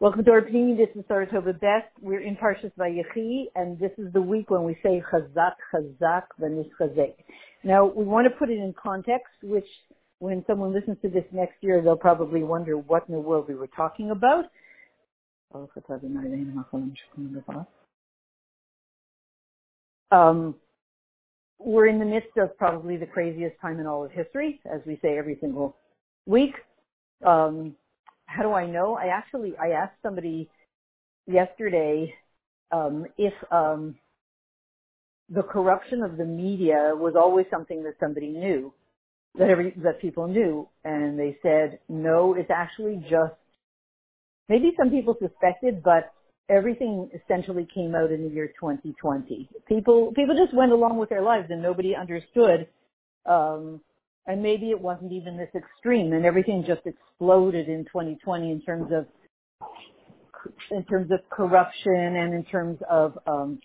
Welcome to our Pnimi. This is Saratoga Best. We're in Parshas Vayechi, and this is the week when we say Chazak, Chazak, Chazek. Now, we want to put it in context, which when someone listens to this next year, they'll probably wonder what in the world we were talking about. Um, we're in the midst of probably the craziest time in all of history, as we say every single week. Um, how do I know? I actually I asked somebody yesterday um, if um, the corruption of the media was always something that somebody knew, that every that people knew, and they said no. It's actually just maybe some people suspected, but everything essentially came out in the year 2020. People people just went along with their lives, and nobody understood. Um, and maybe it wasn't even this extreme, and everything just exploded in 2020 in terms of in terms of corruption and in terms of um,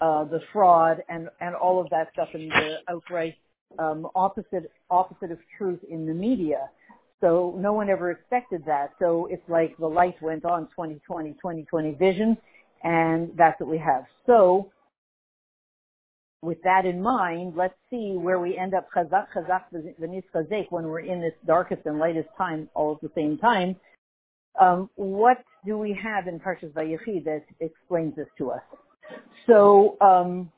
uh, the fraud and and all of that stuff and the outright um, opposite opposite of truth in the media. So no one ever expected that. So it's like the light went on 2020 2020 vision, and that's what we have. So with that in mind, let's see where we end up chazak chazak v'nis chazek when we're in this darkest and lightest time all at the same time. Um, what do we have in Parshas Vayechi that explains this to us? So, um,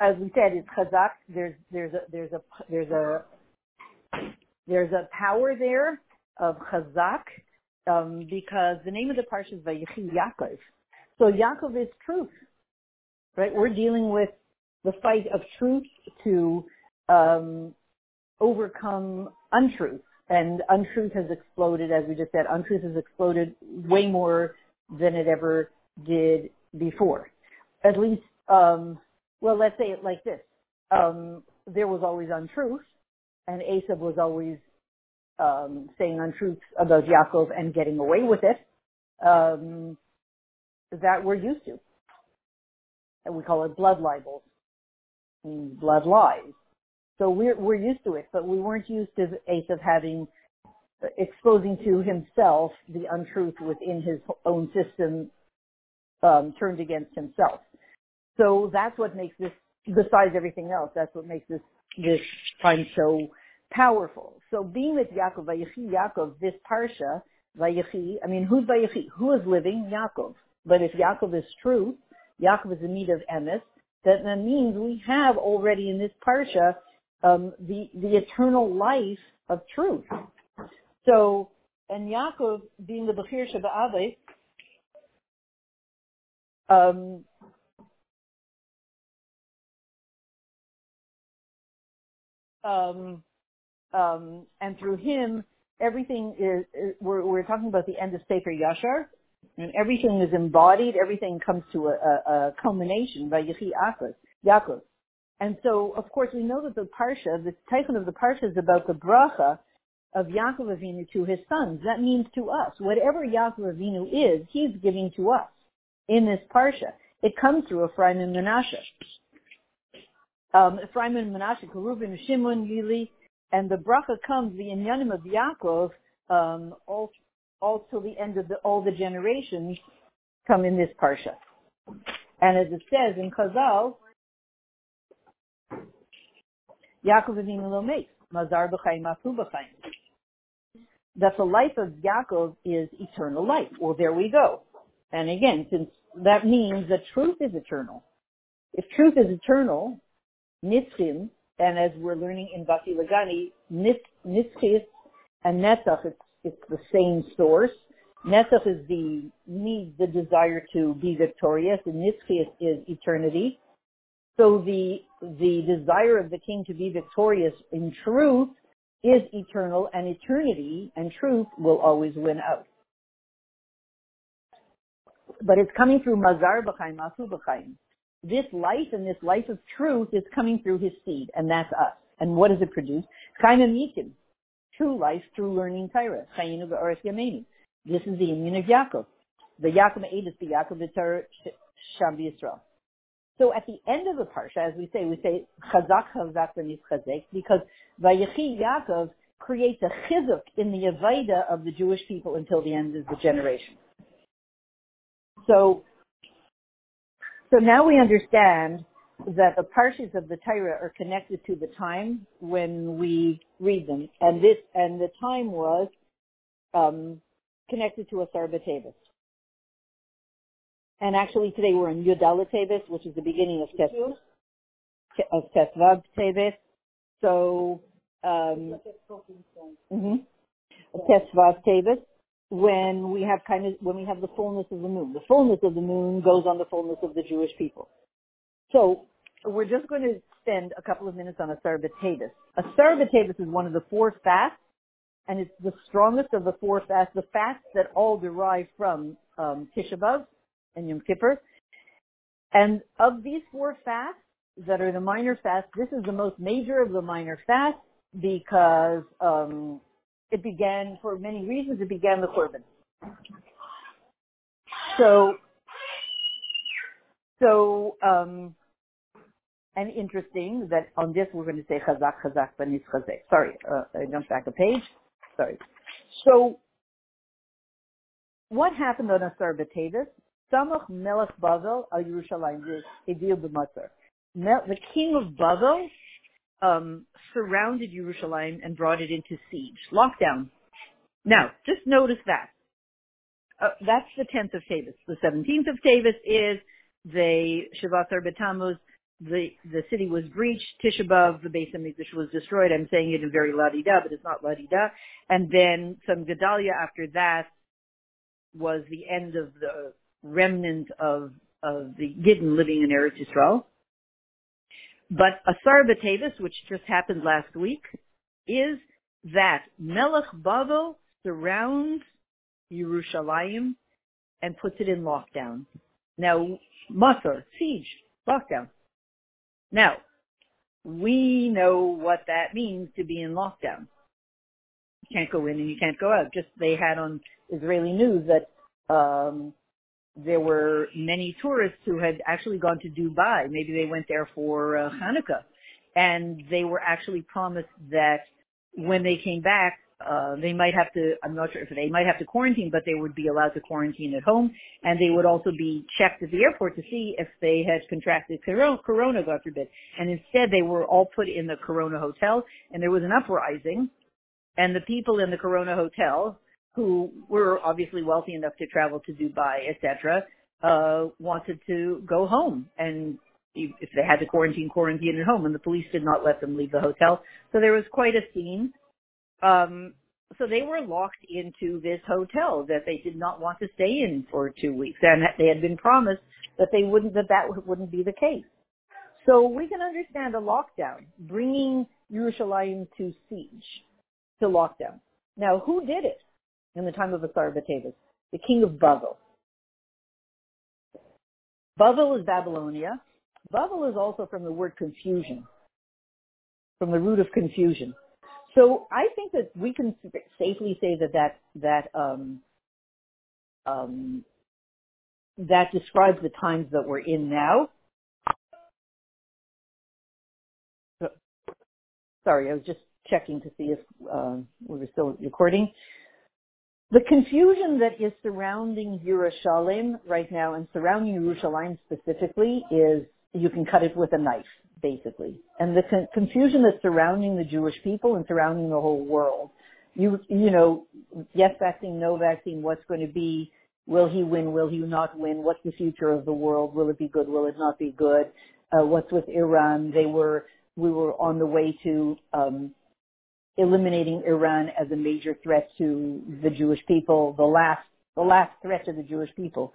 as we said, it's chazak. There's there's a there's a there's a there's a power there of chazak um, because the name of the parsha is Vayechi Yaakov. So Yaakov is truth right? We're dealing with the fight of truth to um, overcome untruth. And untruth has exploded, as we just said, untruth has exploded way more than it ever did before. At least, um, well, let's say it like this. Um, there was always untruth, and Esav was always um, saying untruths about Yaakov and getting away with it. Um, that we're used to and we call it blood libels, blood lies. So we're we're used to it, but we weren't used to Esav having exposing to himself the untruth within his own system um, turned against himself. So that's what makes this, besides everything else, that's what makes this this time so powerful. So being with Yaakov, Vayechi Yaakov, this parsha, Vayechi, I mean, who's Vayechi? Who is living? Yaakov. But if Yaakov is truth, Yaakov is a meat of emes, that, that means we have already in this parsha um, the the eternal life of truth. So, and Yaakov being the Bechir Shabbat um, um, um, and through him, everything is, is we're, we're talking about the end of Sefer Yashar, and everything is embodied, everything comes to a, a, a culmination by Yechi Yaakov. And so, of course, we know that the Parsha, the title of the Parsha is about the bracha of Yaakov Avinu to his sons. That means to us. Whatever Yaakov Avinu is, he's giving to us in this Parsha. It comes through Ephraim and Menashe. Um, Ephraim and Menashe, Kerubim, Shimon, Yili, and the bracha comes, the inyanim of Yaakov, um, all all till the end of the, all the generations come in this parsha. And as it says in Chazal, Yaakov Avinu lo mazar b'chaim afu b'chaim. That the life of Yaakov is eternal life. Well, there we go. And again, since that means that truth is eternal. If truth is eternal, nitzchim, and as we're learning in Bati Lagani, nitzchis and netzach, it's it's the same source. Netzach is the need, the desire to be victorious, In this case, is eternity. So the the desire of the king to be victorious in truth is eternal, and eternity and truth will always win out. But it's coming through Mazar B'chaim, Asu B'chaim. This life and this life of truth is coming through his seed, and that's us. And what does it produce? Chaim Mikim, true life through learning Torah. Chayinu v'oris yameni. This is the union of Yaakov. The Yaakov is the Yaakov v'Torah Sham Yisrael. So at the end of the parsha, as we say, we say chazak chazak chazek because Vayechi Yaakov creates a chizuk in the Avaida of the Jewish people until the end of the generation. So, so now we understand that the parshas of the Torah are connected to the time when we read them, and this and the time was um, connected to Asar B'Tevis. And actually, today we're in Yudala Tevis, which is the beginning of Tes of Tesvav Tevis. So, um, mm-hmm, Tesvav Tevis when we have kind of when we have the fullness of the moon. The fullness of the moon goes on the fullness of the Jewish people. So we're just going to spend a couple of minutes on. Asar B'Tevis is one of the four fasts, and it's the strongest of the four fasts, the fasts that all derive from um, Tisha B'Av and Yom Kippur. And of these four fasts that are the minor fasts, this is the most major of the minor fasts because um, it began, for many reasons, it began the Churban. So, so, um, and interesting that on this we're going to say chazak, chazak, banis chazek. Sorry, uh, I jumped back a page. Sorry. So, what happened on Asar B'Tevis? Samach Melech Bavel al Yerushalayim Edil b'Matzar. The king of Bavel um, surrounded Yerushalayim and brought it into siege, lockdown. Now, just notice that. Uh, that's the 10th of Tavis. The 17th of Tavis is the Shabbat B'Tammuz. The the city was breached. Tisha B'av, the base of Mikdash was destroyed. I'm saying it in very la da, but it's not la da. And then Tzom Gedalia after that was the end of the remnant of of the Yidden living in Eretz Yisrael. But Asar B'Tevis, which just happened last week, is that Melech Bavel surrounds Yerushalayim and puts it in lockdown. Now, Matzor, siege, lockdown. Now, we know what that means to be in lockdown. You can't go in and you can't go out. Just they had on Israeli news that um, there were many tourists who had actually gone to Dubai. Maybe they went there for uh, Hanukkah, and they were actually promised that when they came back, uh, they might have to, I'm not sure if they might have to quarantine, but they would be allowed to quarantine at home, and they would also be checked at the airport to see if they had contracted corona, corona God forbid. And instead, they were all put in the Corona hotel, and there was an uprising, and the people in the Corona hotel who were obviously wealthy enough to travel to Dubai, etc., uh, wanted to go home. And if they had to quarantine, quarantine at home, and the police did not let them leave the hotel. So there was quite a scene. Um, so they were locked into this hotel that they did not want to stay in for two weeks, and they had been promised that they wouldn't, that that wouldn't be the case. So we can understand a lockdown, bringing Yerushalayim to siege, to lockdown. Now, who did it? in the time of Asar B'Tevis, the king of Babel. Babel is Babylonia. Babel is also from the word confusion, from the root of confusion. So I think that we can safely say that that that um, um, that describes the times that we're in now. Sorry, I was just checking to see if uh, we were still recording. The confusion that is surrounding Yerushalayim right now and surrounding Yerushalayim specifically is you can cut it with a knife, basically. And the con- confusion that's surrounding the Jewish people and surrounding the whole world. You, you know, yes vaccine, no vaccine, what's going to be, will he win, will he not win, what's the future of the world, will it be good, will it not be good, uh, what's with Iran, they were, we were on the way to, um, eliminating Iran as a major threat to the Jewish people. The last, the last threat to the Jewish people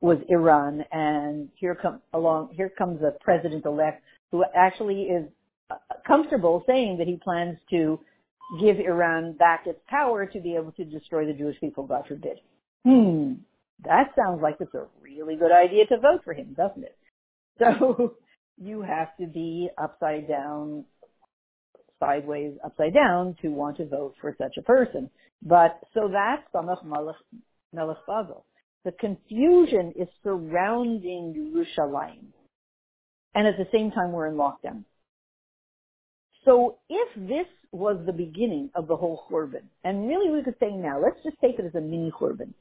was Iran, and here come along, here comes a president-elect who actually is uh, comfortable saying that he plans to give Iran back its power to be able to destroy the Jewish people, God forbid. Hmm, that sounds like it's a really good idea to vote for him, doesn't it? So you have to be upside down sideways, upside down to want to vote for such a person. But so that's Samach Melech Bavel. The confusion is surrounding Yerushalayim. And at the same time, we're in lockdown. So if this was the beginning of the whole Churban, and really we could say now, let's just take it as a mini Churban.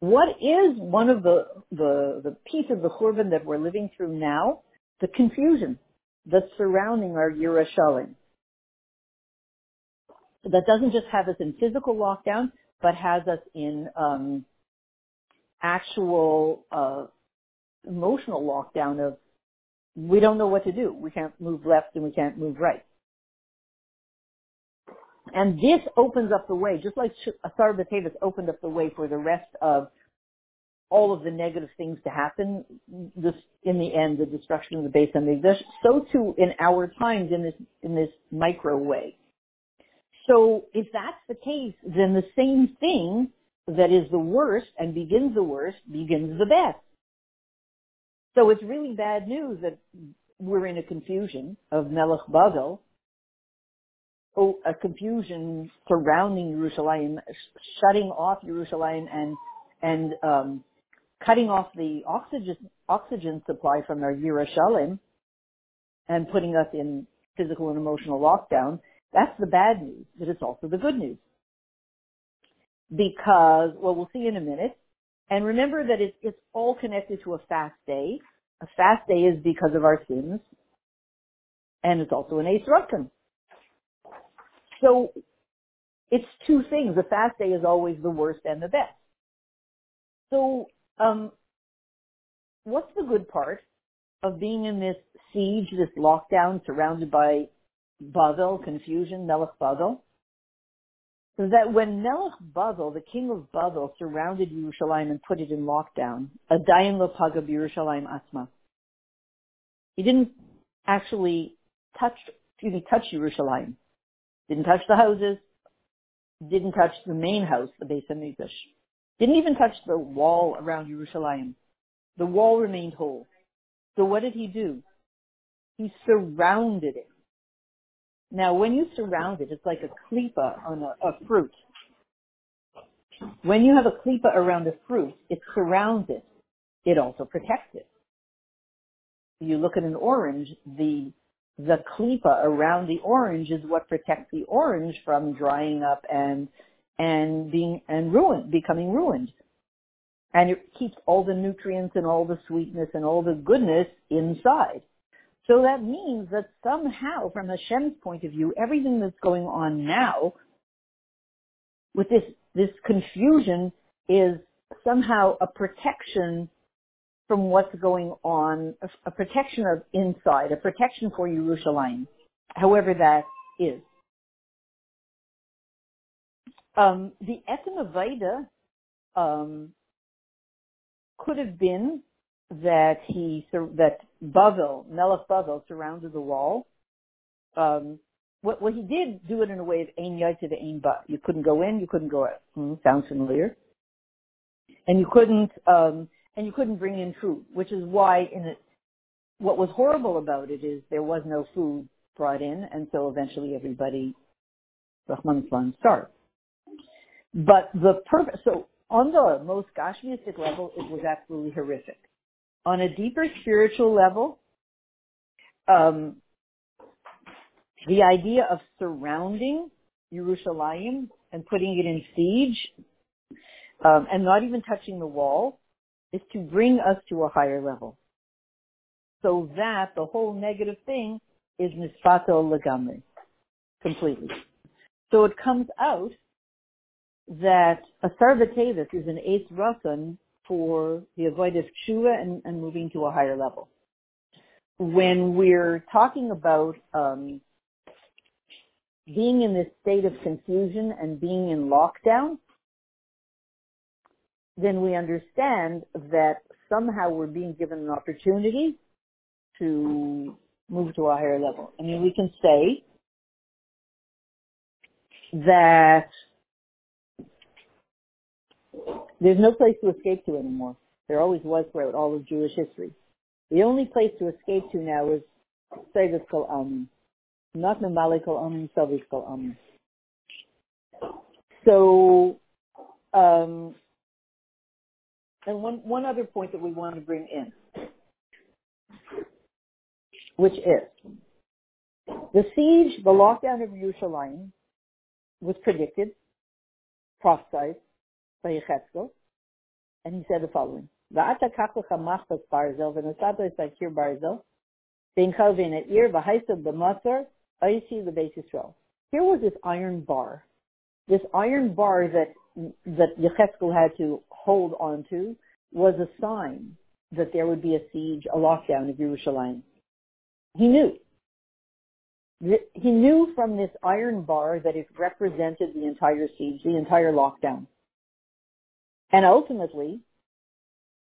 What is one of the, the, the piece of the Churban that we're living through now? The confusion that's surrounding our Yerushalayim. That doesn't just have us in physical lockdown, but has us in um, actual uh, emotional lockdown of we don't know what to do. We can't move left and we can't move right. And this opens up the way, just like Asar B'Tevis opened up the way for the rest of all of the negative things to happen, this, in the end, the destruction of the base and the so too in our times in this, in this micro way. So if that's the case, then the same thing that is the worst and begins the worst begins the best. So it's really bad news that we're in a confusion of Melech Bavel a confusion surrounding Jerusalem, shutting off Jerusalem and and um, cutting off the oxygen oxygen supply from our Yerushalayim and putting us in physical and emotional lockdown. That's the bad news, but it's also the good news. Because, well, we'll see in a minute. And remember that it's, it's all connected to a fast day. A fast day is because of our sins. And it's also an Eis Rakim. So it's two things. A fast day is always the worst and the best. So um, what's the good part of being in this siege, this lockdown, surrounded by Bavel, confusion, Melech Bavel? So that when Melech Bavel, the king of Bavel, surrounded Yerushalayim and put it in lockdown, Adayin lo paga Yerushalayim asma. He didn't actually touch, excuse me, touch Yerushalayim. Didn't touch the houses. Didn't touch the main house, the Beis Hamikdash. Didn't even touch the wall around Yerushalayim. The wall remained whole. So what did he do? He surrounded it. Now, when you surround it, it's like a klipa on a, a fruit. When you have a klipa around a fruit, it surrounds it. It also protects it. You look at an orange, the the klipa around the orange is what protects the orange from drying up and and being and ruined, becoming ruined. And it keeps all the nutrients and all the sweetness and all the goodness inside. So that means that somehow, from Hashem's point of view, everything that's going on now with this this confusion is somehow a protection from what's going on, a, a protection of inside, a protection for Yerushalayim, however that is. Um, the Etim um, could have been that he that Bavel, Melech Bavel, surrounded the wall. Um, what, what he did do it in a way of ain to the ain ba. You couldn't go in, you couldn't go out. Hmm, sounds familiar. And you couldn't um, and you couldn't bring in food, which is why in it, what was horrible about it is there was no food brought in, and so eventually everybody, Rahman starved. But the purpose, so on the most Gashmiistic level, it was absolutely horrific. On a deeper spiritual level, um, the idea of surrounding Yerushalayim and putting it in siege, um, and not even touching the wall, is to bring us to a higher level. So that the whole negative thing is nisfato legamri, completely. So it comes out that Asar B'Tevis is an Eis Ratzon for the avoidance tshuva and, and, moving to a higher level. When we're talking about um, being in this state of confusion and being in lockdown, then we understand that somehow we're being given an opportunity to move to a higher level. I mean, we can say that there's no place to escape to anymore. There always was throughout all of Jewish history. The only place to escape to now is Sevis Kol Amin. Not Mamali Kol Amin, Sevis Kol Amin. So, um, and one, one other point that we want to bring in, which is The siege, the lockdown of Yerushalayim, was predicted, prophesied by Yechezkel, and he said the following: "Va'ata kach machtas barzel v'nasata esakir barzel beincha v'ne'ir v'haisa b'masar oisi l'beis Yisrael." Here was this iron bar, this iron bar that that Yechezkel had to hold onto was a sign that there would be a siege, a lockdown of Yerushalayim. He knew. He knew from this iron bar that it represented the entire siege, the entire lockdown. And ultimately,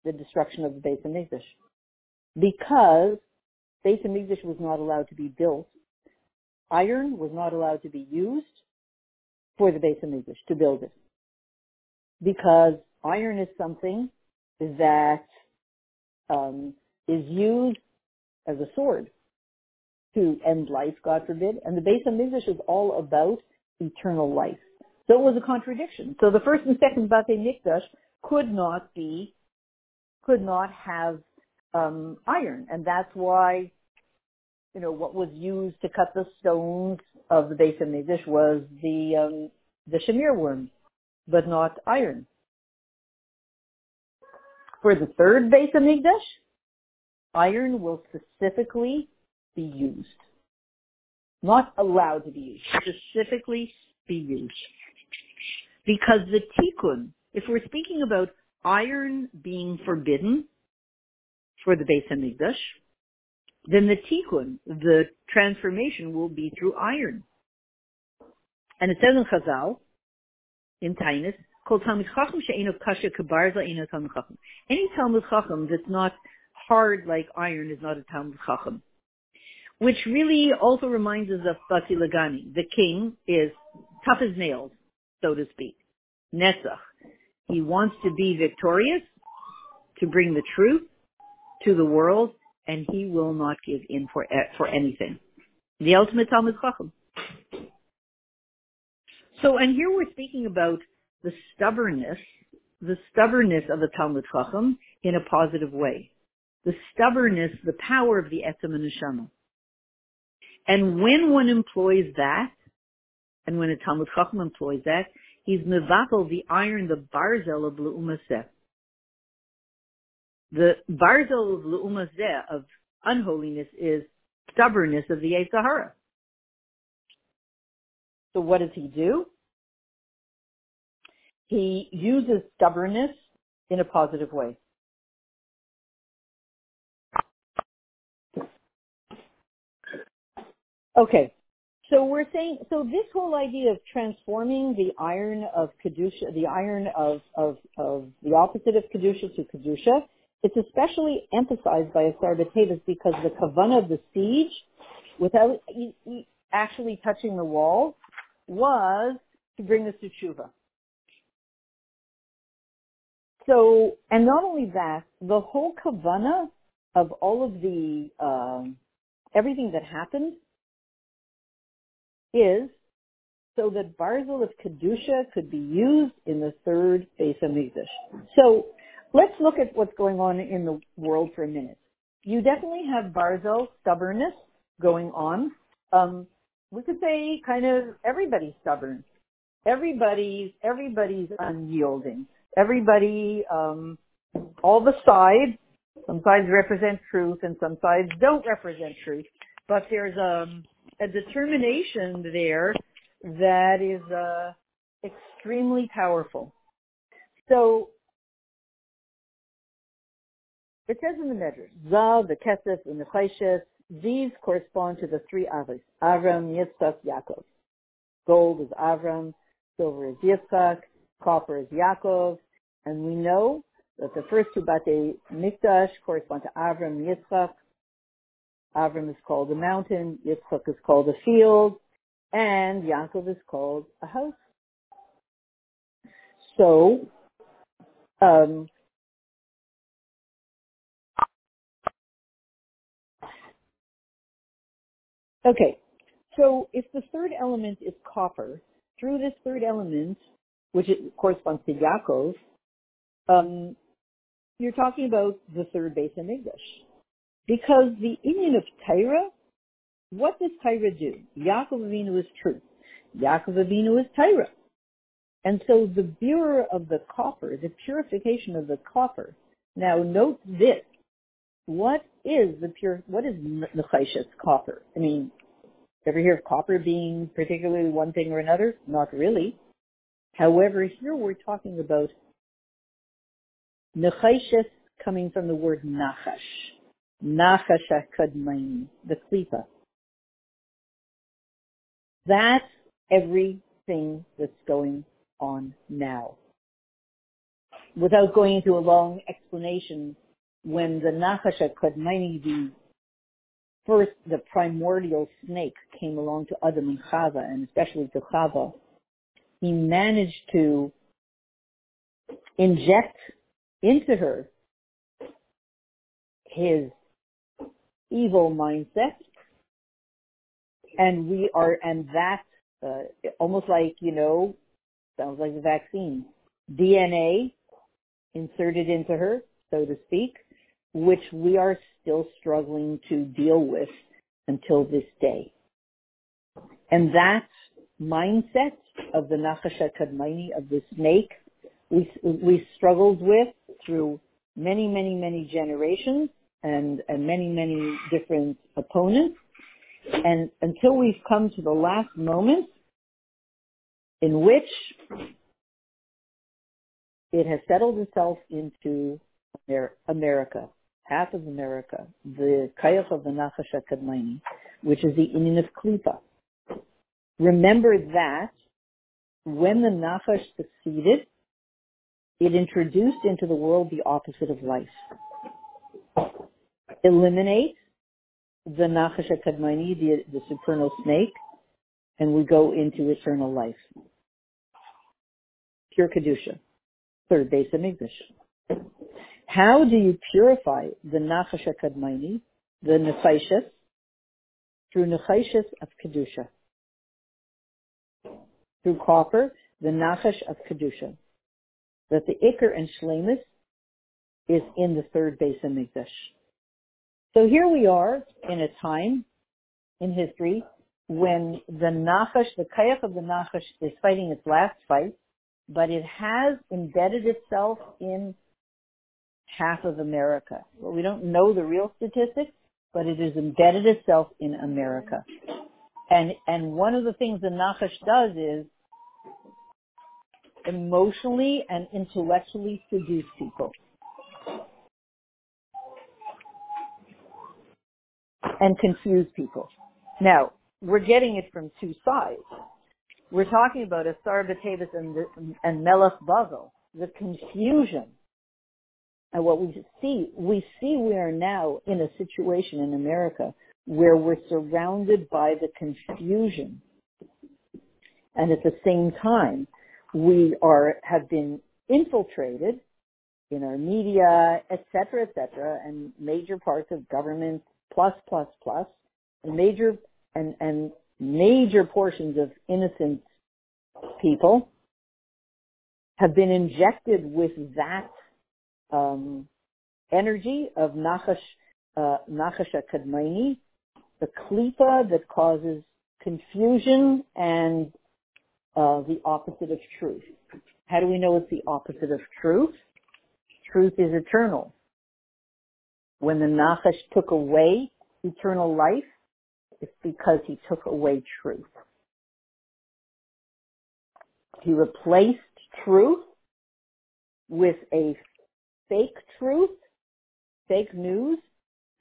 the destruction of the Beis Hamikdash. Because Beis Hamikdash was not allowed to be built, iron was not allowed to be used for the Beis Hamikdash, to build it. Because iron is something that um, is used as a sword to end life, God forbid. And the Beis Hamikdash is all about eternal life. So it was a contradiction. So the first and second Bate Mikdash could not be, could not have um, iron, and that's why, you know, what was used to cut the stones of the Beis Hamikdash was the um, the shamir worm, but not iron. For the third Beis Hamikdash, iron will specifically be used. Not allowed to be used, specifically be used. Because the tikkun, if we're speaking about iron being forbidden for the Beis Hamikdash, then the tikkun, the transformation will be through iron. And it says in Chazal, in Taanis. Any Talmud Chacham that's not hard like iron is not a Talmud Chacham. Which really also reminds us of Bati Lagani. The king is tough as nails, so to speak. Netzach. He wants to be victorious, to bring the truth to the world, and he will not give in for, eh, for anything. The ultimate Talmud Chacham. So, and here we're speaking about the stubbornness, the stubbornness of the Talmud Chacham in a positive way. The stubbornness, the power of the Etzem and Neshama. And when one employs that, and when a Talmud Chacham employs that, he's mevatel the iron, the barzel of le'umaseh. The barzel of le'umaseh, of unholiness, is stubbornness of the Sahara. So what does he do? He uses stubbornness in a positive way. Okay, so we're saying, so this whole idea of transforming the iron of Kedusha, the iron of, of, of the opposite of Kedusha to Kedusha, it's especially emphasized by Asar B'Tevis because the kavana of the siege, without actually touching the wall, was to bring us to tshuva. So, and not only that, the whole kavana of all of the um, everything that happened is so that Barzel of Kedusha could be used in the third Beis Hamikdash. So let's look at what's going on in the world for a minute. You definitely have Barzel stubbornness going on. Um, we could say kind of everybody's stubborn. Everybody's everybody's unyielding. Everybody, um, all the sides. Some sides represent truth, and some sides don't represent truth. But there's um, a determination there that is uh, extremely powerful. So it says in the Medrash, Zav, the Kesef, and the Chayshes, these correspond to the three Avos, Avram, Yitzchak, Yaakov. Gold is Avram, silver is Yitzchak, copper is Yaakov, and we know that the first two Bate Mikdash correspond to Avram, Yitzchak, Avram is called a mountain, Yitzchak is called a field, and Yaakov is called a house. So, um, okay, so if the third element is copper, through this third element, which corresponds to Yaakov, um, you're talking about the third base in Hamikdash. Because the inyan of Torah what does Tyra do? Yaakov Avinu is truth. Yaakov Avinu is Tyra. And so the bearer of the copper, the purification of the copper. Now note this. What is the pure, what is Nechash's copper? I mean, ever hear of copper being particularly one thing or another? Not really. However, here we're talking about Nechashis coming from the word Nachash. Nachash HaKadmaini, the Klipa. That's everything that's going on now. Without going into a long explanation, when the Nachash HaKadmaini, the first, the primordial snake came along to Adam and Chava, and especially to Chava, he managed to inject into her his evil mindset. And we are and that uh, almost like you know sounds like the vaccine. Dna inserted into her so to speak which we are still struggling to deal with until this day. And that mindset of the Nachasha Kadmaini, of the snake, we, we struggled with through many, many, many generations and, and many, many different opponents. And until we've come to the last moment in which it has settled itself into America, half of America, the Kayach of the Nachasha Kadmaini, which is the inyan of Klipa. Remember that when the Nachash succeeded, it introduced into the world the opposite of life. Eliminate the Nachash Kadmaini, the, the supernal snake, and we go into eternal life. Pure Kedusha. Third base of English. How do you purify the Nachash Kadmaini, the Nefashis, through Nefashis of Kedusha? through copper, the Nachash of Kedusha. That the Iker and Shlemus is in the third base of Mikdash. So here we are in a time in history when the Nachash, the Kayach of the Nachash is fighting its last fight, but it has embedded itself in half of America. Well, we don't know the real statistics, but it has embedded itself in America. And and one of the things the Nachash does is emotionally and intellectually seduce people. And confuse people. Now, we're getting it from two sides. We're talking about Asar B'Tevis and, and Melech the confusion. And what we see, we see we are now in a situation in America where we're surrounded by the confusion. And at the same time, we are, have been infiltrated in our media, et cetera, et cetera, and major parts of government, plus, plus, plus, and major, and, and major portions of innocent people have been injected with that um, energy of Nachash, uh, Nachash Kadmaini, the klipa that causes confusion and uh, the opposite of truth. How do we know it's the opposite of truth? Truth is eternal. When the Nachash took away eternal life, it's because he took away truth. He replaced truth with a fake truth, fake news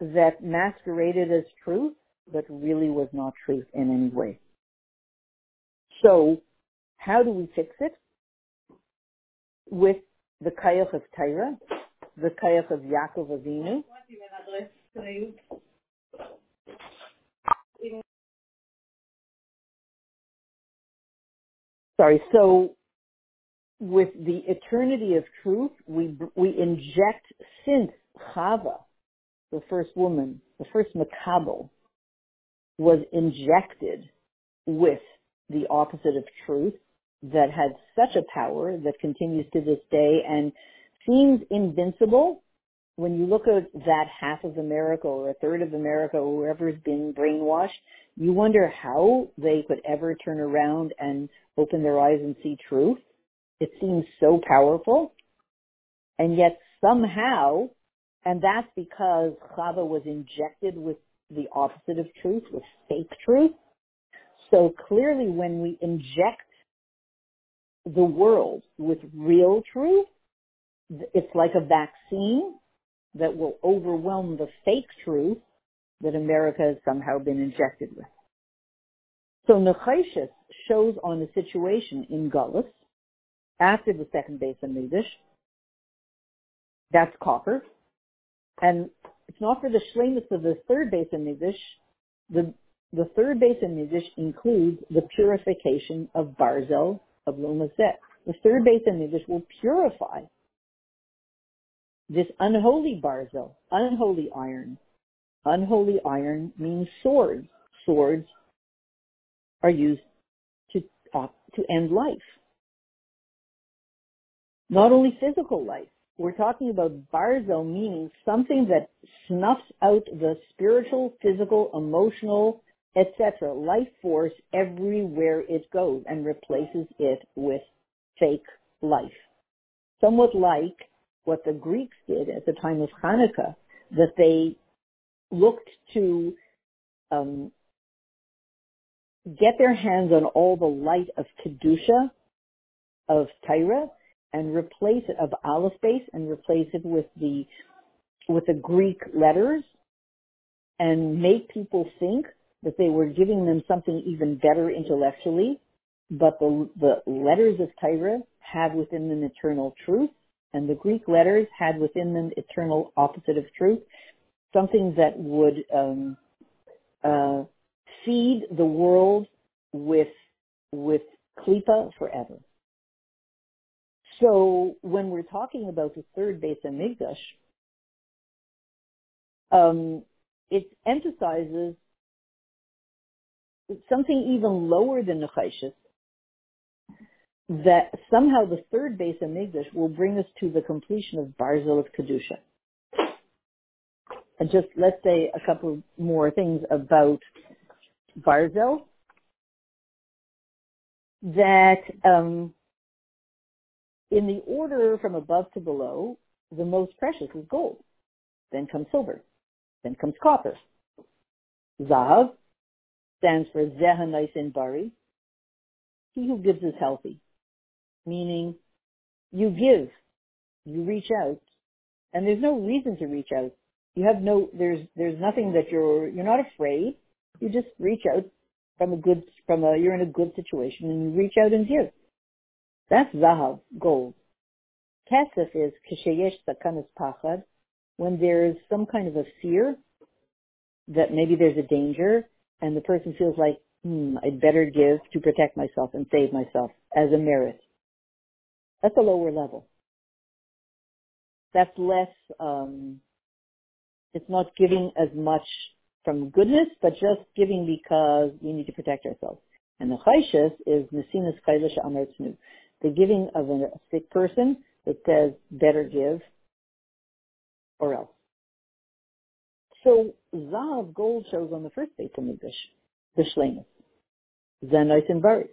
that masqueraded as truth but really was not truth in any way. So, how do we fix it? With the Kayach of Tyra, the of Yaakov Avinu, sorry, so with the eternity of truth, we, we inject since Chava, the first woman, the first Makabel, was injected with the opposite of truth that had such a power that continues to this day. And seems invincible, when you look at that half of America or a third of America or whoever's been brainwashed, you wonder how they could ever turn around and open their eyes and see truth. It seems so powerful. And yet somehow, and that's because Chava was injected with the opposite of truth, with fake truth. So clearly when we inject the world with real truth, it's like a vaccine that will overwhelm the fake truth that America has somehow been injected with. So Nechashis shows on the situation in Gullus after the second Beis HaMikdash. That's copper. And it's not for the shlemus of the third Beis HaMikdash. The, the third Beis HaMikdash includes the purification of Barzel, of Lumazet. The third Beis HaMikdash will purify this unholy barzel, unholy iron. Unholy iron means swords. Swords are used to uh, to end life. Not only physical life. We're talking about barzel meaning something that snuffs out the spiritual, physical, emotional, etc. life force everywhere it goes and replaces it with fake life. Somewhat like what the Greeks did at the time of Hanukkah, that they looked to um, get their hands on all the light of Kedusha, of Tyra, and replace it, of Aleph base, and replace it with the, with the Greek letters, and make people think that they were giving them something even better intellectually, but the, the letters of Tyra have within them eternal truth, and the Greek letters had within them eternal opposite of truth, something that would um, uh, feed the world with with klipa forever. So when we're talking about the third Beis HaMikdash, um, it emphasizes something even lower than Nechashis, that somehow the third Beis HaMikdash will bring us to the completion of Barzel of Kedusha. And just let's say a couple more things about Barzel. That um, in the order from above to below, the most precious is gold. Then comes silver. Then comes copper. Zahav stands for Zehanais Bari. He who gives is healthy meaning you give, you reach out, and there's no reason to reach out. You have no, there's, there's nothing that you're, you're not afraid. You just reach out from a good, from a, you're in a good situation and you reach out and give. That's zahav, gold. Kesef is kisheyesh sakanas pachad, when there's some kind of a fear that maybe there's a danger and the person feels like, hmm, I'd better give to protect myself and save myself as a merit. That's a lower level. That's less, um, it's not giving as much from goodness, but just giving because we need to protect ourselves. And the chayshes is nesinas chaylish amertznu, the giving of a sick person that says better give or else. So Zav gold shows on the first Beit HaMikdash, the Shlemus. Zenite and Bari.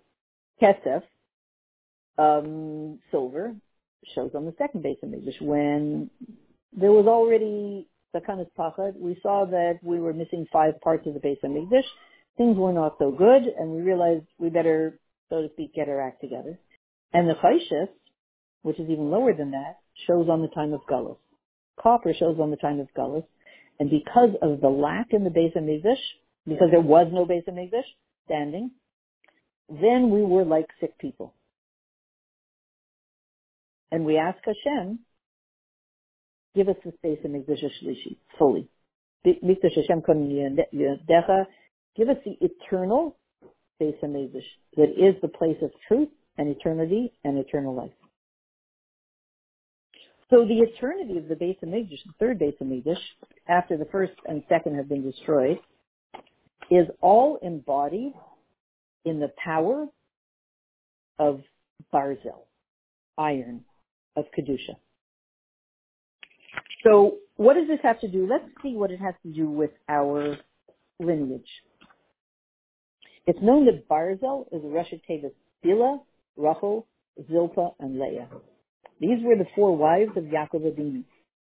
Kesef um, silver shows on the second base of HaMikdash when there was already Sakanas Pachad. We saw that we were missing five parts of the base of HaMikdash. Things were not so good, and we realized we better, so to speak, get our act together. And the Chaishis, which is even lower than that, shows on the time of Gullus. Copper shows on the time of Gullus. And because of the lack in the base of HaMikdash, because there was no base of HaMikdash standing, then we were like sick people. And we ask Hashem, give us the space in Mikdash Shlishi fully. Mikdash Hashem give us the eternal space in Mikdash that is the place of truth and eternity and eternal life. So the eternity of the Beis HaMikdash, the third Beis HaMikdash, after the first and second have been destroyed, is all embodied in the power of Barzel, iron, of Kedusha. So what does this have to do? Let's see what it has to do with our lineage. It's known that Barzel is a Roshei Teivos Bila, Rachel, Zilpa, and Leah. These were the four wives of Yaakov Avinu.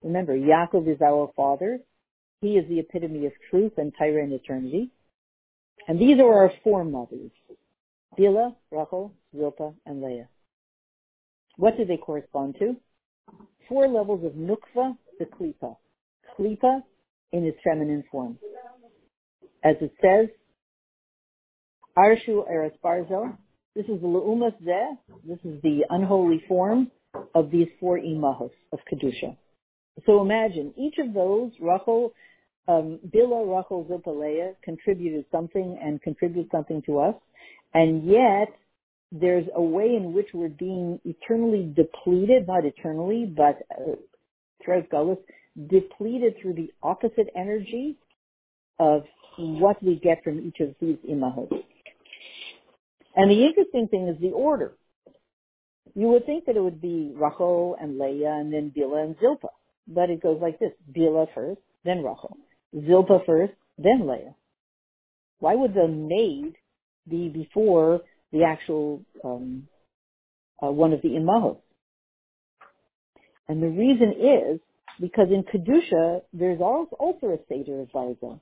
Remember, Yaakov is our father. He is the epitome of truth and Tyra and eternity. And these are our four mothers. Bila, Rachel, Zilpa, and Leah. What do they correspond to? Four levels of Nukva, the Klipa. Klipa in its feminine form. As it says, Arshu Barzel, this is the Leumas Zeh, this is the unholy form of these four imahos of Kedusha. So imagine, each of those, Rachel, um, Bila, Rachel, Zilpa, contributed something and contributed something to us, and yet there's a way in which we're being eternally depleted, not eternally, but uh, throughout Gullus, depleted through the opposite energy of what we get from each of these imahot. And the interesting thing is the order. You would think that it would be Rachel and Leah and then Bila and Zilpa. But it goes like this. Bila first, then Rachel. Zilpa first, then Leah. Why would the maid be before the actual um, uh, one of the imahos? And the reason is because in Kedusha, there's also a Seder of Barzah.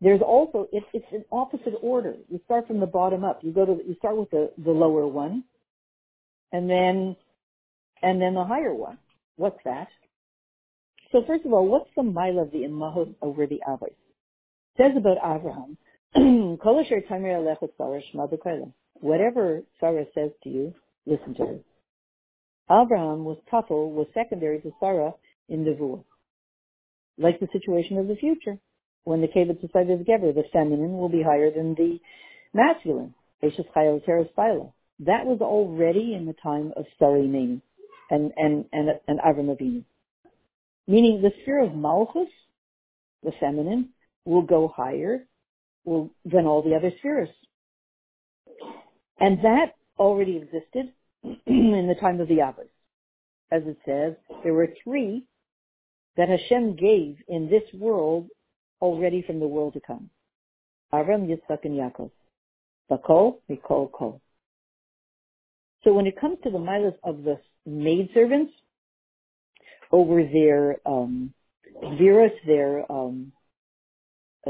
There's also, it, it's an opposite order. You start from the bottom up. You go to, you start with the, the lower one, and then, and then the higher one. What's that? So first of all, what's the mile of the imahot over the avos? Says about Abraham, whatever Sarah says to you, listen to her. Abraham was Tafel, was secondary to Sarah in the Vua. Like the situation of the future, when the Kevet Society is Geber, the feminine will be higher than the masculine. That was already in the time of Sarah and, and, and, and Avram Avinu. Meaning the sphere of Malchus, the feminine, will go higher than all the other spheres. And that already existed in the time of the Abbas. As it says, there were three that Hashem gave in this world already from the world to come. Avram, Yitzchak, and Yaakov. Bakol, Mikol, Kol. So when it comes to the milas of the maidservants, over their um, virus, their um,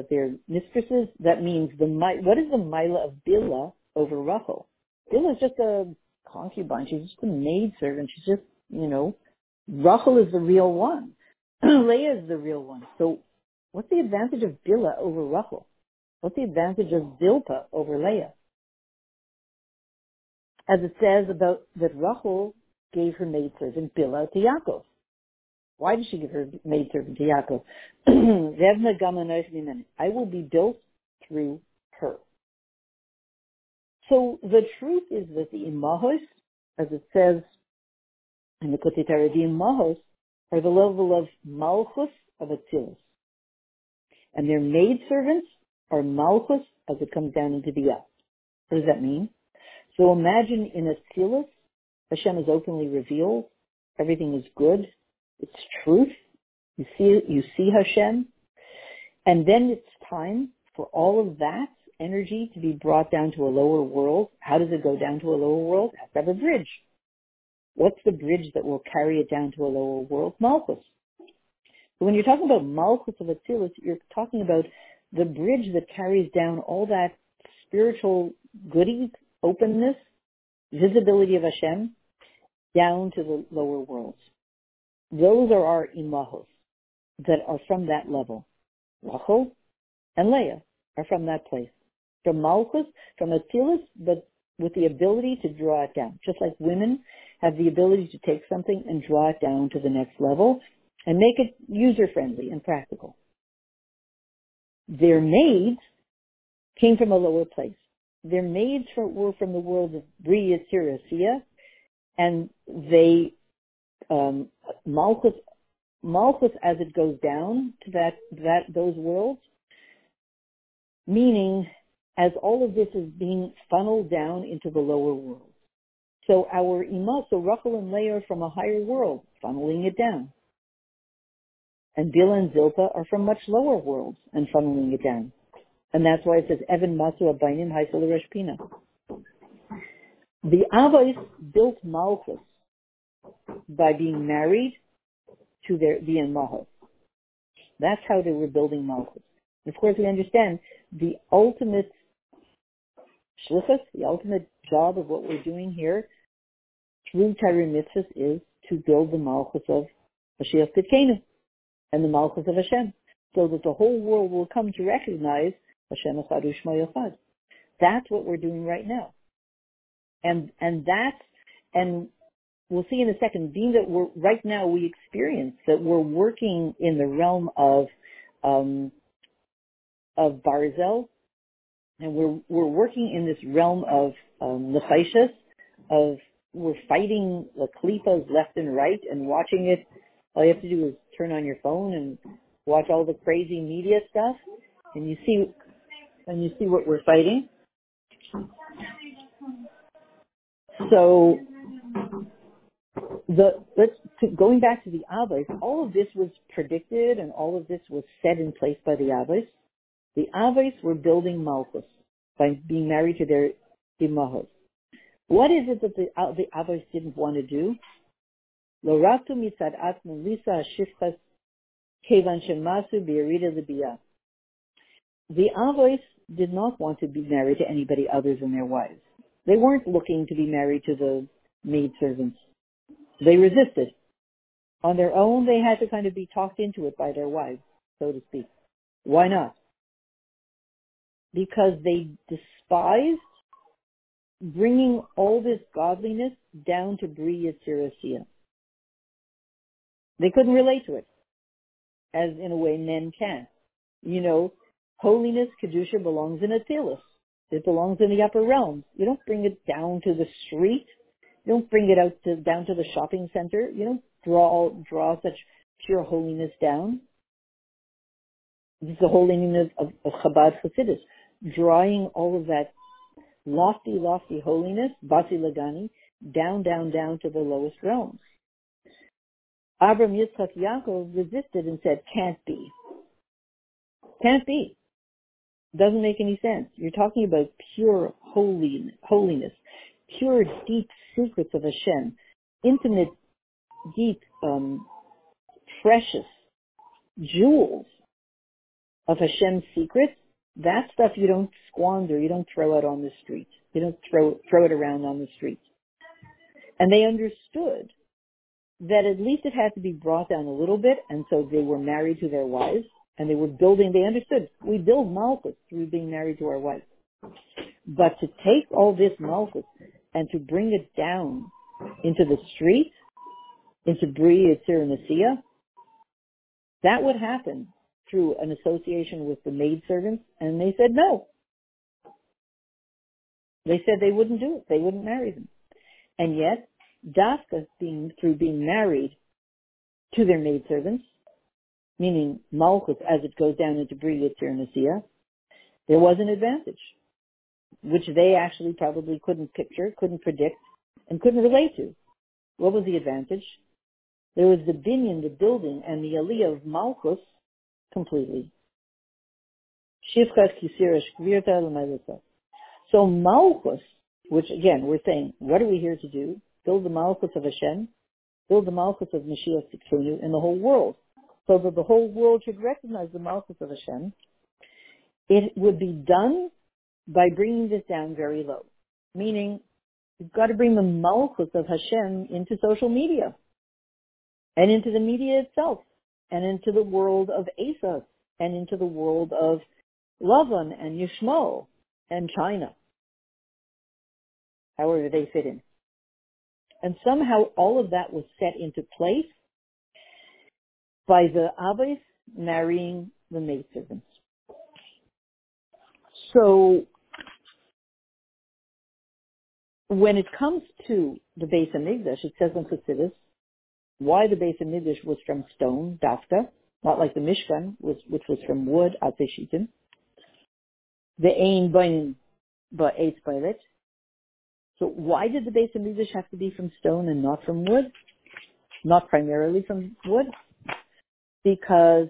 their mistresses. That means the what is the mila of Bila over Rachel? Bila is just a concubine. She's just a maid servant. She's just you know, Rachel is the real one. Leah is the real one. So what's the advantage of Bila over Rachel? What's the advantage of Zilpa over Leah? As it says about that Rachel gave her maidservant Bila to Yaakov. Why did she give her maidservant to Yaakov? I will be built through. So the truth is that the imahos, as it says in the Kotitara, the imahos are the level of malchus of Atzilus. And their maidservants are malchus as it comes down into the What does that mean? So imagine in Atzilus, Hashem is openly revealed, everything is good, it's truth. You see, you see Hashem. And then it's time for all of that energy to be brought down to a lower world. How does it go down to a lower world? It has to have a bridge. What's the bridge that will carry it down to a lower world? Malchus. So when you're talking about Malchus of Atzilus, you're talking about the bridge that carries down all that spiritual goodies, openness, visibility of Hashem down to the lower worlds. Those are our imahos that are from that level. Rachel and Leah are from that place. From Malchus, from Atzilus, but with the ability to draw it down. Just like women have the ability to take something and draw it down to the next level and make it user-friendly and practical. Their maids came from a lower place. Their maids were from the world of Bria Siracia, and they um, Malchus, Malchus as it goes down to that, that, those worlds, meaning as all of this is being funneled down into the lower world. So our Ima, so Rachel and Leah are from a higher world, funneling it down. And Bila and Zilpa are from much lower worlds and funneling it down. And that's why it says, Evan Masu Abainim Haisel Pina. The Avos built Malchus by being married to their the Mahos. That's how they were building Malchus. Of course, we understand the ultimate shlichus, the ultimate job of what we're doing here through Torah is to build the Malchus of Mashiach Tzidkenu and the Malchus of Hashem, so that the whole world will come to recognize Hashem Echad Ushma Yachad. That's what we're doing right now. And, and that's, and we'll see in a second, being that we're, right now we experience that we're working in the realm of, um, of Barzel, and we're, we're working in this realm of, um, of, we're fighting the klipas left and right and watching it. All you have to do is turn on your phone and watch all the crazy media stuff, and you see, and you see what we're fighting. So the let's going back to the Avos, all of this was predicted and all of this was set in place by the Avos. The Avos were building Malchus by being married to their imahos. What is it that the, uh, the Avos didn't want to do? Loratu atman lisa shifchas kevan shemasu libiyah. The Avos did not want to be married to anybody other than their wives. They weren't looking to be married to the maid servants. They resisted. On their own, they had to kind of be talked into it by their wives, so to speak. Why not? Because they despised bringing all this godliness down to Bria. They couldn't relate to it, as in a way men can. You know, holiness, Kedusha belongs in a Atzilus. It belongs in the upper realms. You don't bring it down to the street. You don't bring it out to, down to the shopping center. You don't draw, draw such pure holiness down. This is the holiness of, of Chabad Hasidus, drawing all of that lofty, lofty holiness, Basi Lagani, down, down, down to the lowest realms. Abram Yitzchak Yaakov resisted and said, can't be. Can't be. Doesn't make any sense. You're talking about pure holiness, pure deep secrets of Hashem, intimate, deep, um, precious jewels of Hashem's secrets that stuff you don't squander. You don't throw it on the street. You don't throw throw it around on the street. And they understood that at least it had to be brought down a little bit, and so they were married to their wives, and they were building. They understood we build malchus through being married to our wives, but to take all this malchus and to bring it down into the street, into Bria Tzir that would happen through an association with the maidservants, and they said no. They said they wouldn't do it. They wouldn't marry them. And yet, Dafka, being, through being married to their maidservants, meaning Malchus as it goes down into Bria Tirnasia, there was an advantage, which they actually probably couldn't picture, couldn't predict, and couldn't relate to. What was the advantage? There was the binyan, the building, and the aliyah of Malchus completely. So Malchus, which again we're saying, what are we here to do? Build the Malchus of Hashem, build the Malchus of Mashiach Tzidkenu in the whole world, so that the whole world should recognize the Malchus of Hashem. It would be done by bringing this down very low, meaning you've got to bring the Malchus of Hashem into social media and into the media itself and into the world of Asa and into the world of Lavan and Yishmael and China. However they fit in. And somehow all of that was set into place by the Abbas marrying the maidservants. So when it comes to the Beis Hamikdash, it says in Chassidus, why the Beis Hamikdash was from stone, dafka, not like the Mishkan, which, which was from wood, ateshitim. The Ein Bain Ba'etz Bailet. So why did the Beis Hamikdash have to be from stone and not from wood? Not primarily from wood? because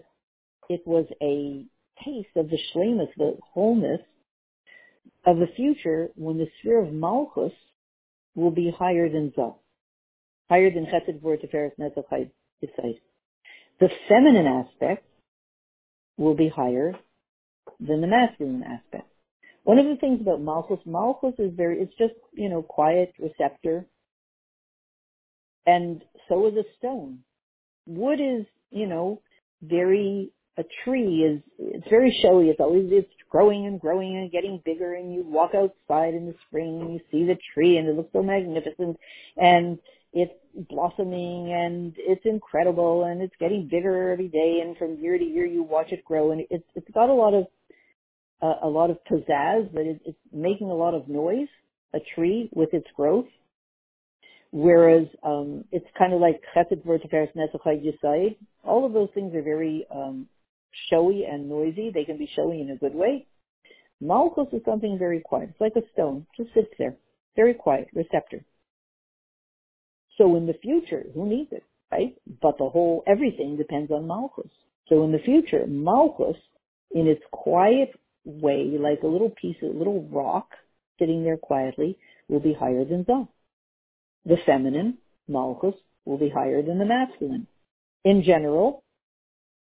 it was a taste of the shlemus, the wholeness of the future when the sphere of Malchus will be higher than Zah, higher than Chesed Vor Tiferes Netzach The feminine aspect will be higher than the masculine aspect. One of the things about Malchus, Malchus is very, it's just, you know, quiet, receptor. And so is a stone. Wood is, you know, very a tree is it's very showy. It's always it's growing and growing and getting bigger. And you walk outside in the spring and you see the tree and it looks so magnificent, and it's blossoming and it's incredible and it's getting bigger every day. And from year to year you watch it grow and it's it's got a lot of uh, a lot of pizzazz, but it, it's making a lot of noise. A tree with its growth. Whereas um, it's kind of like. All of those things are very um, showy and noisy. They can be showy in a good way. Malchus is something very quiet. It's like a stone, just sits there, very quiet, receptor. So in the future, who needs it, right? But the whole everything depends on Malchus. So in the future, Malchus, in its quiet way, like a little piece, a little rock sitting there quietly, will be higher than Zah. The feminine, Malchus, will be higher than the masculine. In general,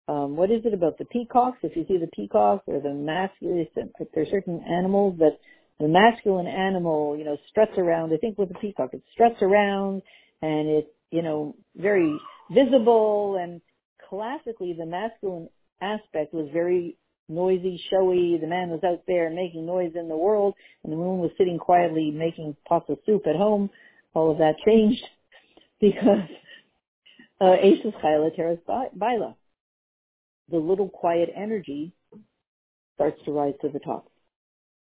um, what is it about the peacocks? If you see the peacocks or the masculine, there are certain animals that the masculine animal, you know, struts around. I think with the peacock, it struts around and it's, you know, very visible and classically the masculine aspect was very noisy, showy. The man was out there making noise in the world and the woman was sitting quietly making pots of soup at home. All of that changed because uh, Aces Chayla Teres Baila the little quiet energy starts to rise to the top.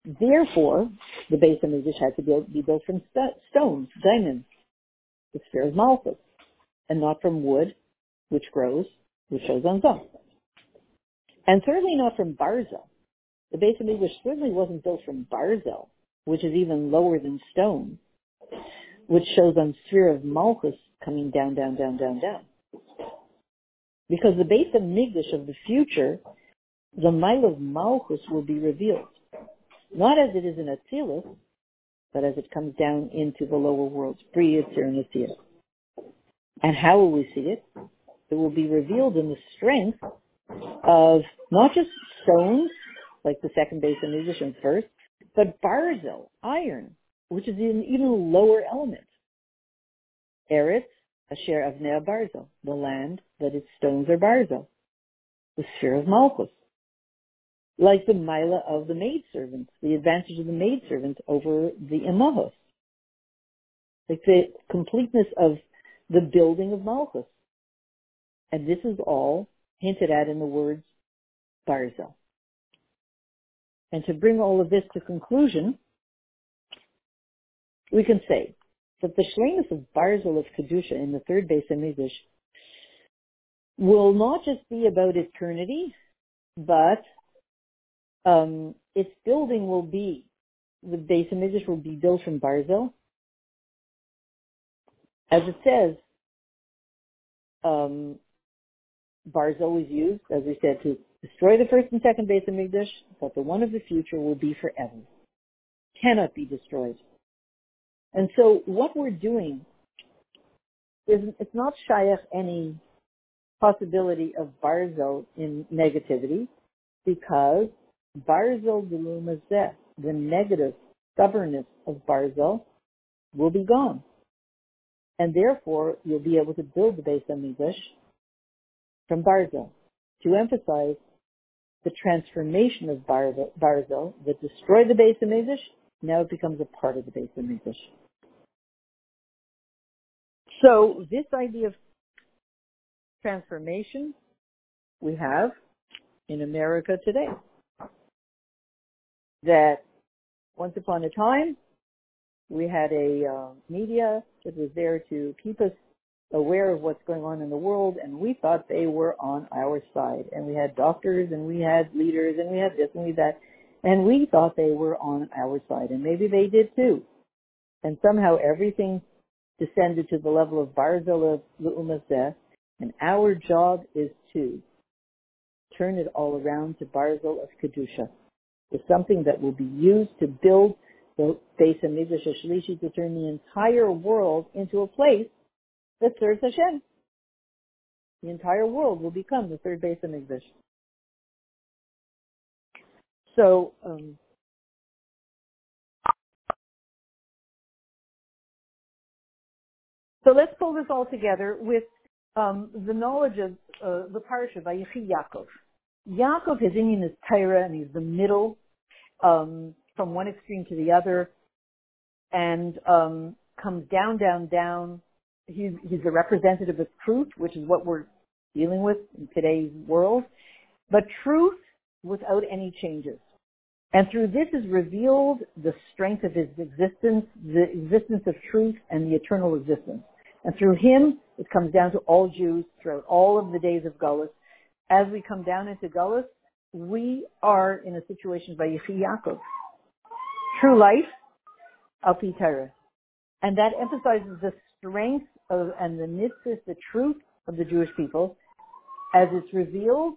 Therefore, the Beis HaMikdash had to be built from st- stones, diamonds, the sphere of Malchus, and not from wood, which grows, which shows on Zah. And certainly not from Barzel. The Beis HaMikdash certainly wasn't built from Barzel, which is even lower than stone, which shows on sphere of Malchus coming down, down, down, down, down. Because the Beis HaMikdash of the future, the mile of Malchus will be revealed. Not as it is in Atzilus, but as it comes down into the lower worlds, Bria, Tzir, And how will we see it? It will be revealed in the strength of not just stones, like the second base of and first, but barzel, iron, which is an even lower element. Eretz, Asher Avnei Barzel, the land that its stones are Barzel, the sphere of Malchus. Like the Mila of the maidservants, the advantage of the maidservants over the Imahos. Like the completeness of the building of Malchus. And this is all hinted at in the words Barzel. And to bring all of this to conclusion, we can say that the shlemus of Barzel of Kedusha in the third Beis HaMikdash will not just be about eternity, but um, its building will be, the base Midrash will be built from Barzel. As it says, um, Barzel is used, as we said, to destroy the first and second Beis HaMikdash, but the one of the future will be forever. Cannot be destroyed. And so what we're doing is it's not shaykh any possibility of barzel in negativity because barzel delumazeh, the negative stubbornness of barzel, will be gone. And therefore, you'll be able to build the base of English from barzel to emphasize the transformation of barzel that destroyed the base of English now it becomes a part of the base of English. So this idea of transformation we have in America today. That once upon a time we had a uh, media that was there to keep us aware of what's going on in the world and we thought they were on our side. And we had doctors and we had leaders and we had this and we that and we thought they were on our side and maybe they did too. And somehow everything descended to the level of Barzel of Lu'umazeh, And our job is to turn it all around to Barzel of Kedusha, to something that will be used to build the Beis HaMikdash Shlishi, to turn the entire world into a place that serves Hashem. The entire world will become the third Beis HaMikdash. So, um, so let's pull this all together with um, the knowledge of uh, the parsha by Yaakov. Yaakov, his Indian is Tyra, and he's the middle um, from one extreme to the other, and um, comes down, down, down. He's, he's a representative of truth, which is what we're dealing with in today's world, but truth without any changes. And through this is revealed the strength of his existence, the existence of truth, and the eternal existence. And through him, it comes down to all Jews throughout all of the days of Gullus. As we come down into Gullus, we are in a situation by Yechi Yaakov. True life, Alpi Torah. And that emphasizes the strength of, and the mitzvah, the truth of the Jewish people as it's revealed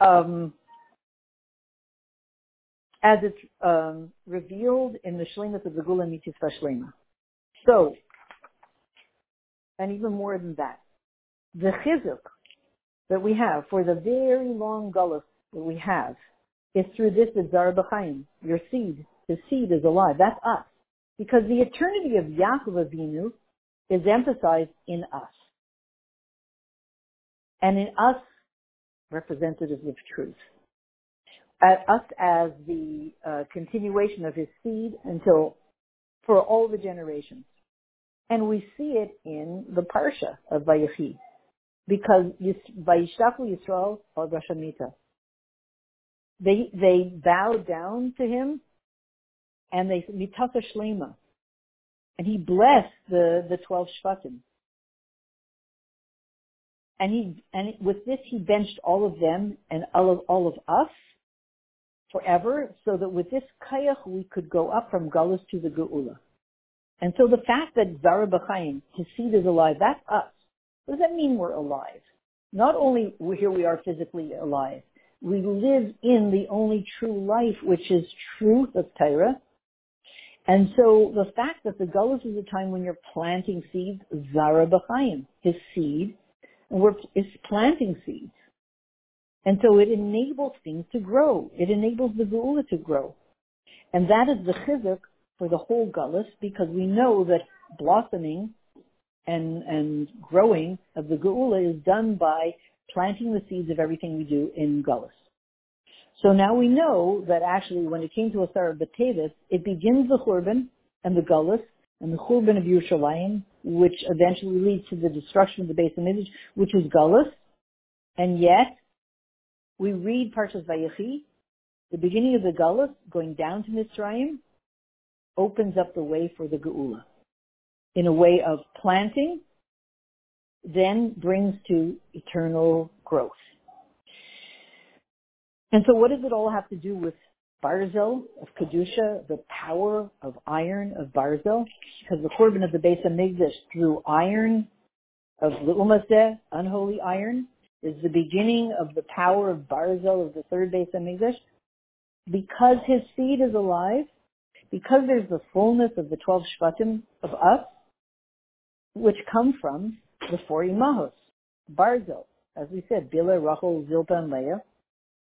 um, as it's um, revealed in the Shlemus of the Gula Mitzvah Shlema. So, and even more than that, the chizuk that we have for the very long gullus that we have is through this Zara B'chaim, your seed, The seed is alive. That's us. Because the eternity of Yaakov Avinu is emphasized in us. And in us, representatives of truth. At us as the uh, continuation of his seed until for all the generations. And we see it in the Parsha of Vayechi. Because Vayishtachu Yisrael or Rashamita. They, they bowed down to him and they mitata shlema. And he blessed the, the 12 shvatim. And he, and with this he benched all of them and all of, all of us forever so that with this kayach we could go up from Galus to the Geula. And so the fact that Zara B'chaim, his seed is alive, that's us. What does that mean we're alive? Not only here we are physically alive, we live in the only true life, which is truth of Torah. And so the fact that the Gullus is a time when you're planting seeds, Zara B'chaim, his seed, and we're planting seeds. And so it enables things to grow. It enables the Geula to grow. And that is the chizuk for the whole gullus because we know that blossoming and, and growing of the geula is done by planting the seeds of everything we do in gullus. So now we know that actually when it came to Asar B'Tevis, it begins the Churban and the Gullus and the Churban of Yerushalayim, which eventually leads to the destruction of the Beis HaMikdash, which is Gullus. And yet, we read Parshas Vayechi, the beginning of the Gullus, going down to Mitzrayim, opens up the way for the Geula in a way of planting, then brings to eternal growth. And so what does it all have to do with Barzel of Kedusha, the power of iron of Barzel? Because the Churban of the Beis HaMikdash through iron of Lu'umazeh, unholy iron, is the beginning of the power of Barzel of the third Beis HaMikdash. Because his seed is alive, because there's the fullness of the 12 Shvatim of us, which come from the four Imahos, Barzel, as we said, Bila, Rachel, Zilpa, and Leah,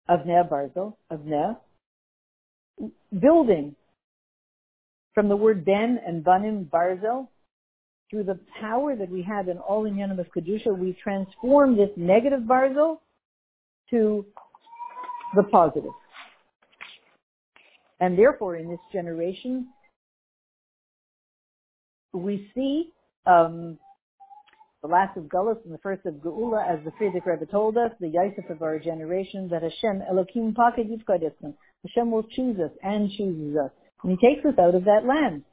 Avneh, Barzel, Avneh, building from the word Ben and Banim, Barzel, through the power that we have in all in Yanim of Kedusha, we transform this negative Barzel to the positive. And therefore, in this generation, we see um, the last of Gullus and the first of Geula, as the Frierdiker Rebbe told us, the Yosef of our generation, that Hashem, Elohim Pakad Yifkadism, Hashem will choose us and chooses us. And He takes us out of that land.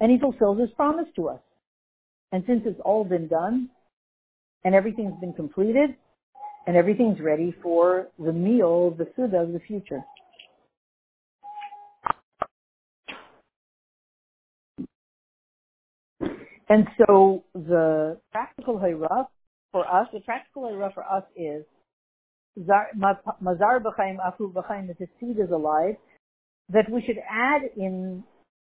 And He fulfills His promise to us. And since it's all been done, and everything's been completed, and everything's ready for the meal, the Suda of the future. And so the practical hayra for us, the practical hayra for us is mazar b'chaim afu b'chaim that the seed is alive, that we should add in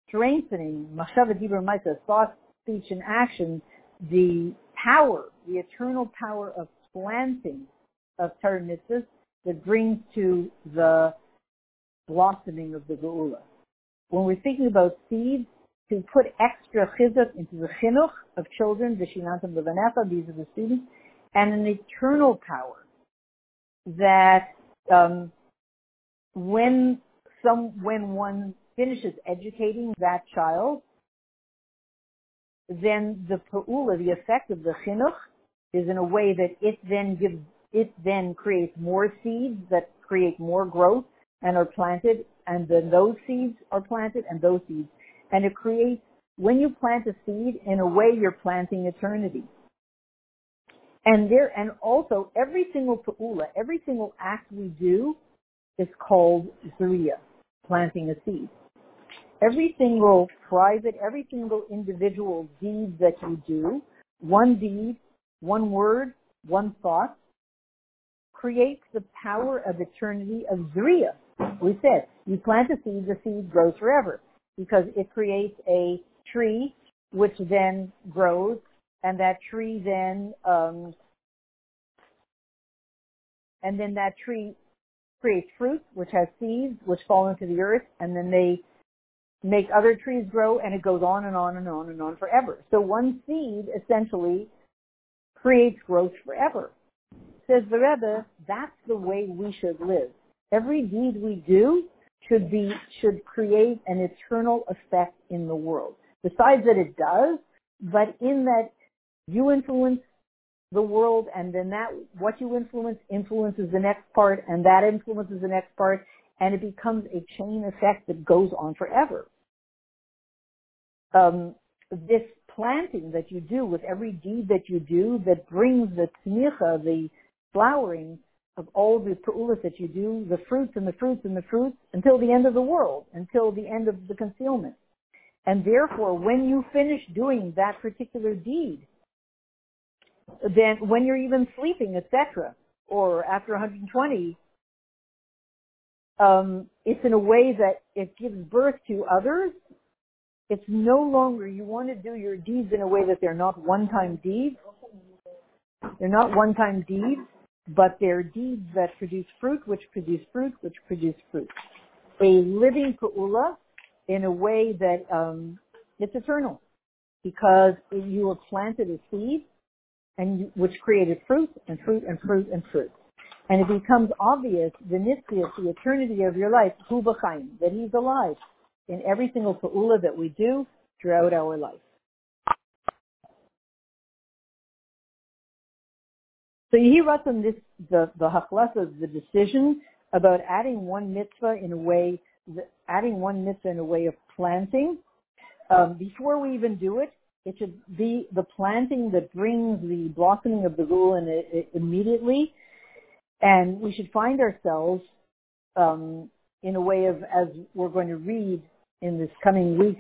strengthening machshava dibur ma'isa, thought, speech, and action, the power, the eternal power of planting of Torah that brings to the blossoming of the geula. When we're thinking about seeds, to put extra chizuk into the chinuch of children, the shinantam levanecha, these are the students, and an eternal power that um, when some when one finishes educating that child, then the pa'ula, the effect of the chinuch, is in a way that it then gives, it then creates more seeds that create more growth and are planted, and then those seeds are planted, and those seeds, and it creates. When you plant a seed, in a way, you're planting eternity. And there, and also every single pa'ula, every single act we do is called zuriya, planting a seed. Every single private, every single individual deed that you do, one deed, one word, one thought, creates the power of eternity of zuriya. We said, you plant a seed, the seed grows forever because it creates a tree which then grows and that tree then um, and then that tree creates fruit which has seeds which fall into the earth and then they make other trees grow and it goes on and on and on and on forever. So one seed essentially creates growth forever. Says the Rebbe, that's the way we should live. Every deed we do should be, should create an eternal effect in the world. Besides that it does, but in that you influence the world and then that, what you influence influences the next part and that influences the next part and it becomes a chain effect that goes on forever. Um, this planting that you do with every deed that you do that brings the tzmicha, the flowering of all the pa'ulas that you do, the fruits and the fruits and the fruits until the end of the world, until the end of the concealment. And therefore, when you finish doing that particular deed, then when you're even sleeping, etc., or after 120, um, it's in a way that it gives birth to others. It's no longer you want to do your deeds in a way that they're not one-time deeds. They're not one-time deeds, but they're deeds that produce fruit, which produce fruit, which produce fruit. A living pa'ula in a way that um, it's eternal because you have planted a seed and you, which created fruit and fruit and fruit and fruit. And it becomes obvious the nitzvah, the eternity of your life, hu b'chaim, that he's alive in every single pa'ula that we do throughout our life. So Yehi Ratzon, this the the the decision about adding one mitzvah in a way, adding one mitzvah in a way of planting. Um, before we even do it, it should be the planting that brings the blossoming of the rule in it, immediately, and we should find ourselves um, in a way of as we're going to read in this coming week,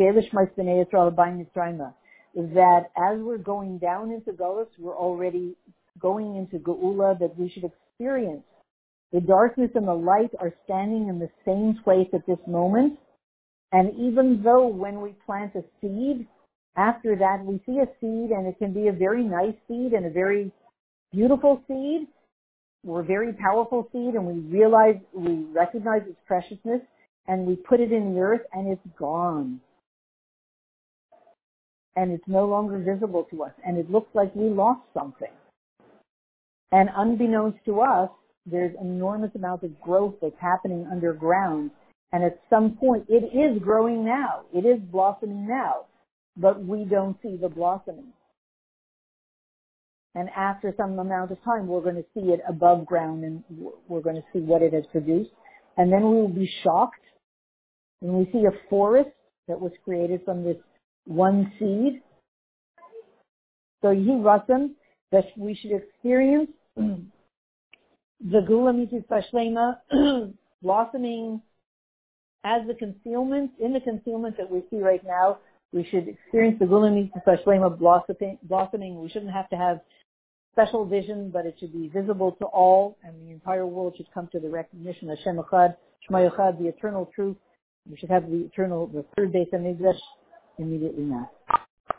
that as we're going down into Golis, we're already going into Geula that we should experience. The darkness and the light are standing in the same place at this moment. And even though when we plant a seed, after that we see a seed and it can be a very nice seed and a very beautiful seed or a very powerful seed and we realize, we recognize its preciousness and we put it in the earth and it's gone. And it's no longer visible to us and it looks like we lost something. And unbeknownst to us, there's enormous amounts of growth that's happening underground. And at some point, it is growing now. It is blossoming now. But we don't see the blossoming. And after some amount of time, we're going to see it above ground and we're going to see what it has produced. And then we will be shocked when we see a forest that was created from this one seed. So Yehi Ratzon, that we should experience the Gula Mitzvah Shlema blossoming as the concealment, in the concealment that we see right now We should experience the Gula Mitzvah Shlema blossoming, blossoming. We shouldn't have to have special vision, but it should be visible to all, and the entire world should come to the recognition of Shem Echad, Shema the eternal truth. We should have the eternal, the third base of Mikdash immediately now.